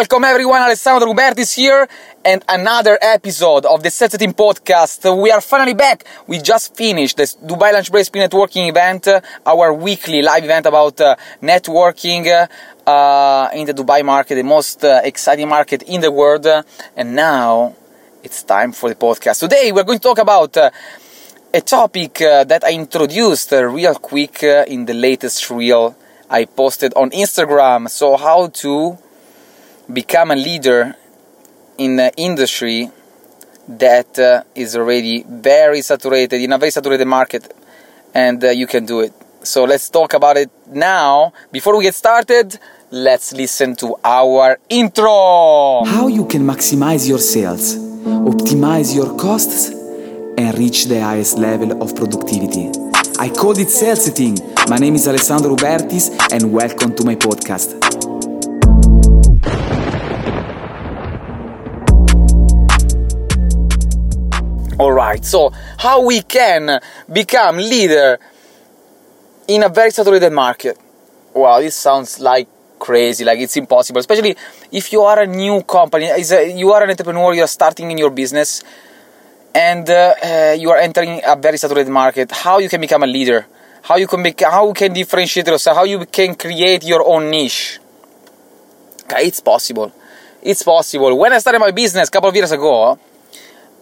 Welcome everyone, Alessandro Rubertis here, and another episode of the Set Team podcast. We are finally back. We just finished the Dubai Lunch Break Speed Networking event, uh, our weekly live event about uh, networking uh, in the Dubai market, the most uh, exciting market in the world. and now it's time for the podcast. Today we're going to talk about uh, a topic uh, that I introduced real quick in the latest reel I posted on Instagram. So, how to become a leader in an industry that uh, is already very saturated in a very saturated market and uh, you can do it. So let's talk about it now. Before we get started let's listen to our intro. How you can maximize your sales optimize your costs and reach the highest level of productivity. I call it sales setting my name is alessandro Rubertis and welcome to my podcast all right so how we can become leader in a very saturated market. Wow this sounds like crazy like it's impossible especially if you are a new company a, you are an entrepreneur you're starting in your business and uh, uh, you are entering a very saturated market. How you can become a leader? How you can make how you can differentiate yourself? How you can create your own niche? Okay, it's possible. It's possible. When i started my business a couple of years ago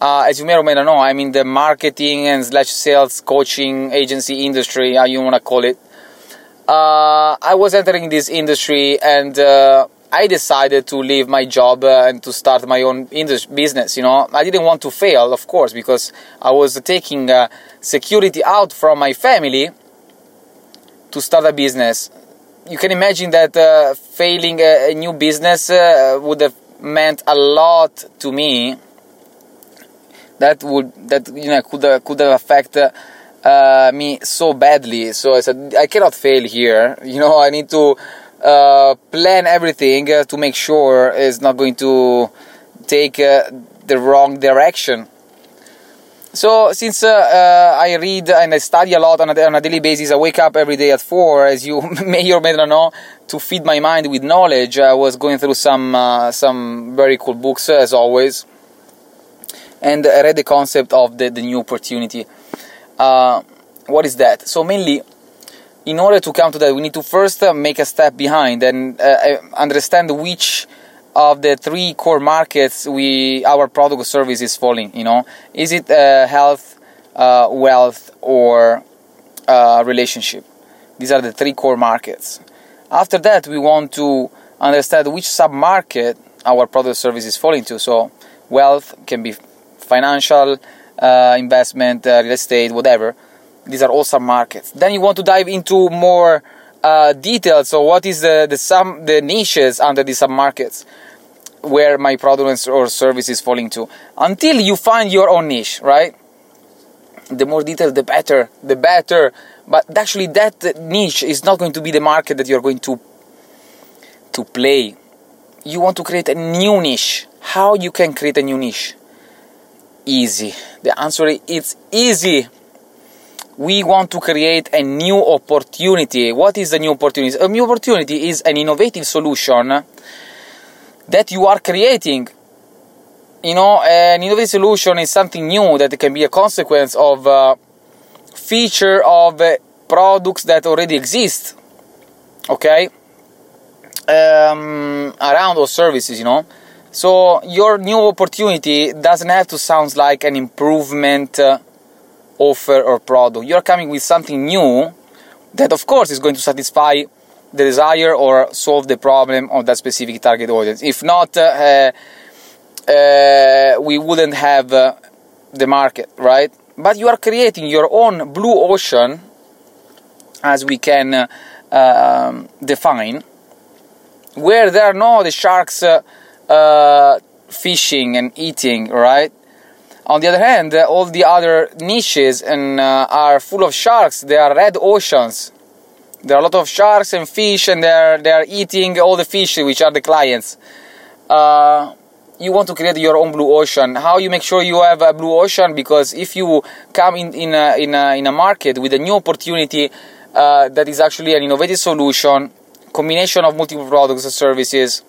uh, as you may or may not know, I'm in the marketing and slash sales coaching agency industry, how you want to call it. Uh, I was entering this industry and uh, I decided to leave my job uh, and to start my own indus- business. You know, I didn't want to fail, of course, because I was taking uh, security out from my family to start a business. You can imagine that uh, failing a, a, new business would have meant a lot to me that would that you know could uh, could have affected uh, me so badly. So I said I cannot fail here. You know I need to uh, plan everything uh, to make sure it's not going to take uh, the wrong direction. So since uh, I read and I study a lot on a, on a, daily basis, I wake up every day at four, as you may or may not know, to feed my mind with knowledge. I was going through some some very cool books as always and I read the concept of the, the new opportunity. Uh, what is that? So mainly, in order to come to that, we need to first uh, make a step behind and uh, uh understand which of the three core markets we our product or service is falling. You know, is it uh, health, uh, wealth, or relationship? These are the three core markets. After that, we want to understand which sub market our product or service is falling to. So, wealth can be financial uh, investment, uh, real estate, whatever. These are all some markets. Then you want to dive into more uh, details. So what is the the some the niches under these sub markets where my product or service is falling to? Until you find your own niche, right? The more detail the better. The better. But actually, that niche is not going to be the market that you're going to to play. You want to create a new niche. How you can create a new niche? Easy? The answer is it's easy. We want to create a new opportunity. What is a new opportunity? A new opportunity is an innovative solution that you are creating. You know, an innovative solution is something new that can be a consequence of a feature of products that already exist. Okay? Um, around those services, you know so your new opportunity doesn't have to sound like an improvement uh, offer or product. You're coming with something new that, of course, is going to satisfy the desire or solve the problem of that specific target audience. If not, uh, uh, we wouldn't have uh, the market, right? But you are creating your own blue ocean, as we can uh, um, define, where there are no the sharks uh, fishing and eating, right? On the other hand, uh, all the other niches and uh, are full of sharks. They are red oceans. There are a lot of sharks and fish, and they're they are eating all the fish, which are the clients. Uh, you want to create your own blue ocean. How you make sure you have a blue ocean? Because if you come in in a, in a, in a market with a new opportunity uh, that is actually an innovative solution, combination of multiple products and services,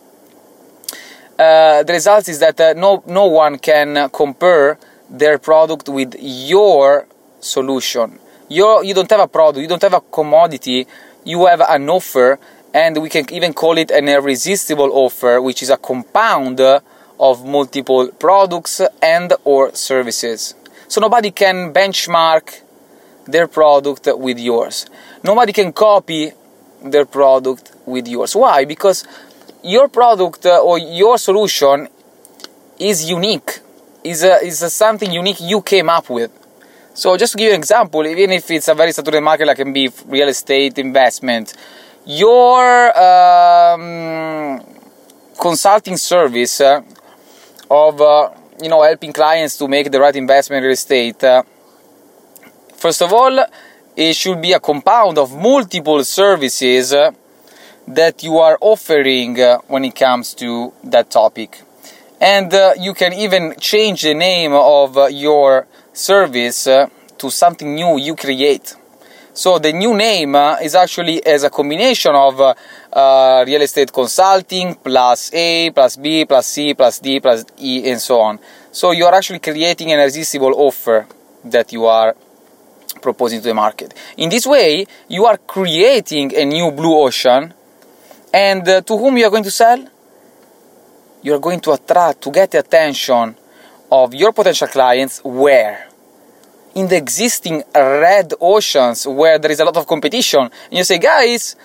uh, the result is that uh, no no one can compare their product with your solution. you you don't have a product, you don't have a commodity, you have an offer, and we can even call it an irresistible offer, which is a compound of multiple products and or services. So nobody can benchmark their product with yours. Nobody can copy their product with yours. Why? Because your product uh, or your solution is unique. Is a, is a something unique you came up with. So just to give you an example, even if it's a very saturated market like can be real estate investment, your um, consulting service uh, of uh, you know helping clients to make the right investment in real estate. Uh, first of all, it should be a compound of multiple services uh, that you are offering uh, when it comes to that topic. And uh, you can even change the name of uh, your service to something new you create. So the new name uh, is actually as a combination of uh, uh, real estate consulting plus A plus B plus C plus D plus E and so on. So you are actually creating an irresistible offer that you are proposing to the market. In this way, you are creating a new blue ocean, and uh, to whom you are going to sell? You are going to attract, to get the attention of your potential clients where? in the existing red oceans where there is a lot of competition. And you say guys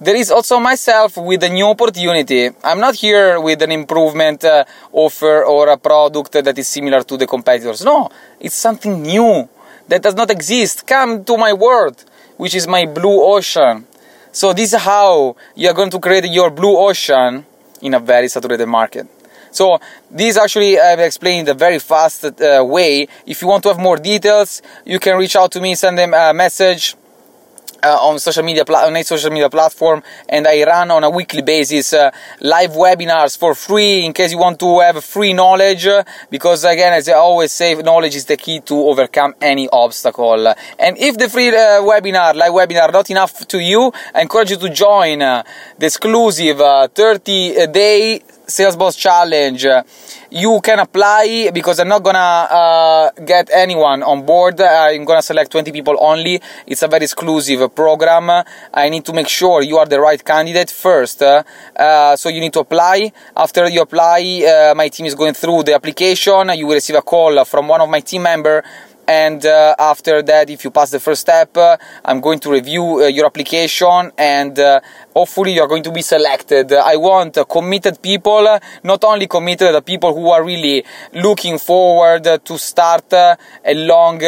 there is also myself with a new opportunity. I'm not here with an improvement uh, offer or a product that is similar to the competitors. No it's something new that does not exist. Come to my world which is my blue ocean so this is how you are going to create your blue ocean in a very saturated market so this actually I've explained in a very fast uh, way. If you want to have more details, you can reach out to me, send them a message. Uh, on social media pla- on a social media platform and I run on a weekly basis uh, live webinars for free in case you want to have free knowledge because again as I always say knowledge is the key to overcome any obstacle. And if the free uh, webinar live webinar not enough to you I encourage you to join uh, the exclusive uh, 30 day Sales Boss Challenge. You can apply because I'm not gonna uh, get anyone on board. I'm gonna select 20 people only. It's a very exclusive program. I need to make sure you are the right candidate first. Uh, so you need to apply. After you apply, uh, my team is going through the application. You will receive a call from one of my team member and uh, after that if you pass the first step uh, i'm going to review uh, your application and uh, hopefully you're going to be selected. I want committed people not only committed people who are really looking forward to start a long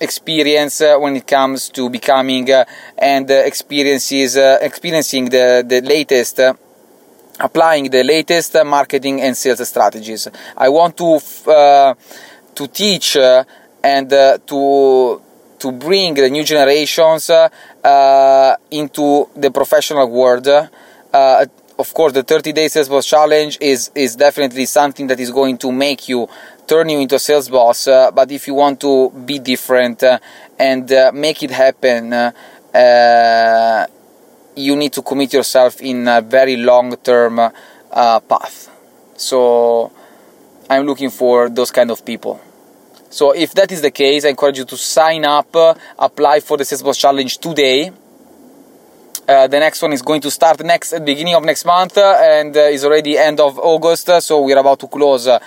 experience uh, when it comes to becoming uh, and uh, experiences experiencing the, the latest applying the latest marketing and sales strategies. I want to to teach and uh, to to bring the new generations uh, into the professional world. Uh, of course, the 30 day sales boss challenge is is definitely something that is going to make you turn you into a sales boss. Uh, but if you want to be different uh, and uh, make it happen, you need to commit yourself in a very long term path. So I'm looking for those kind of people. So if that is the case, I encourage you to sign up, uh, apply for the Salesboss Challenge today. Uh, the next one is going to start next beginning of next month uh, and uh, is already end of August, uh, so we're about to close uh,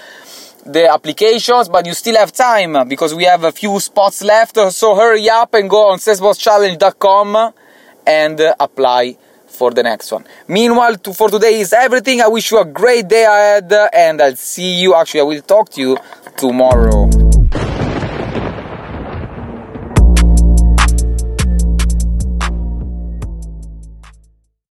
the applications, but you still have time because we have a few spots left. So hurry up and go on salesbosschallenge.com and apply for the next one. Meanwhile, to, for today is everything. I wish you a great day ahead, and I'll see you. Actually, I will talk to you tomorrow.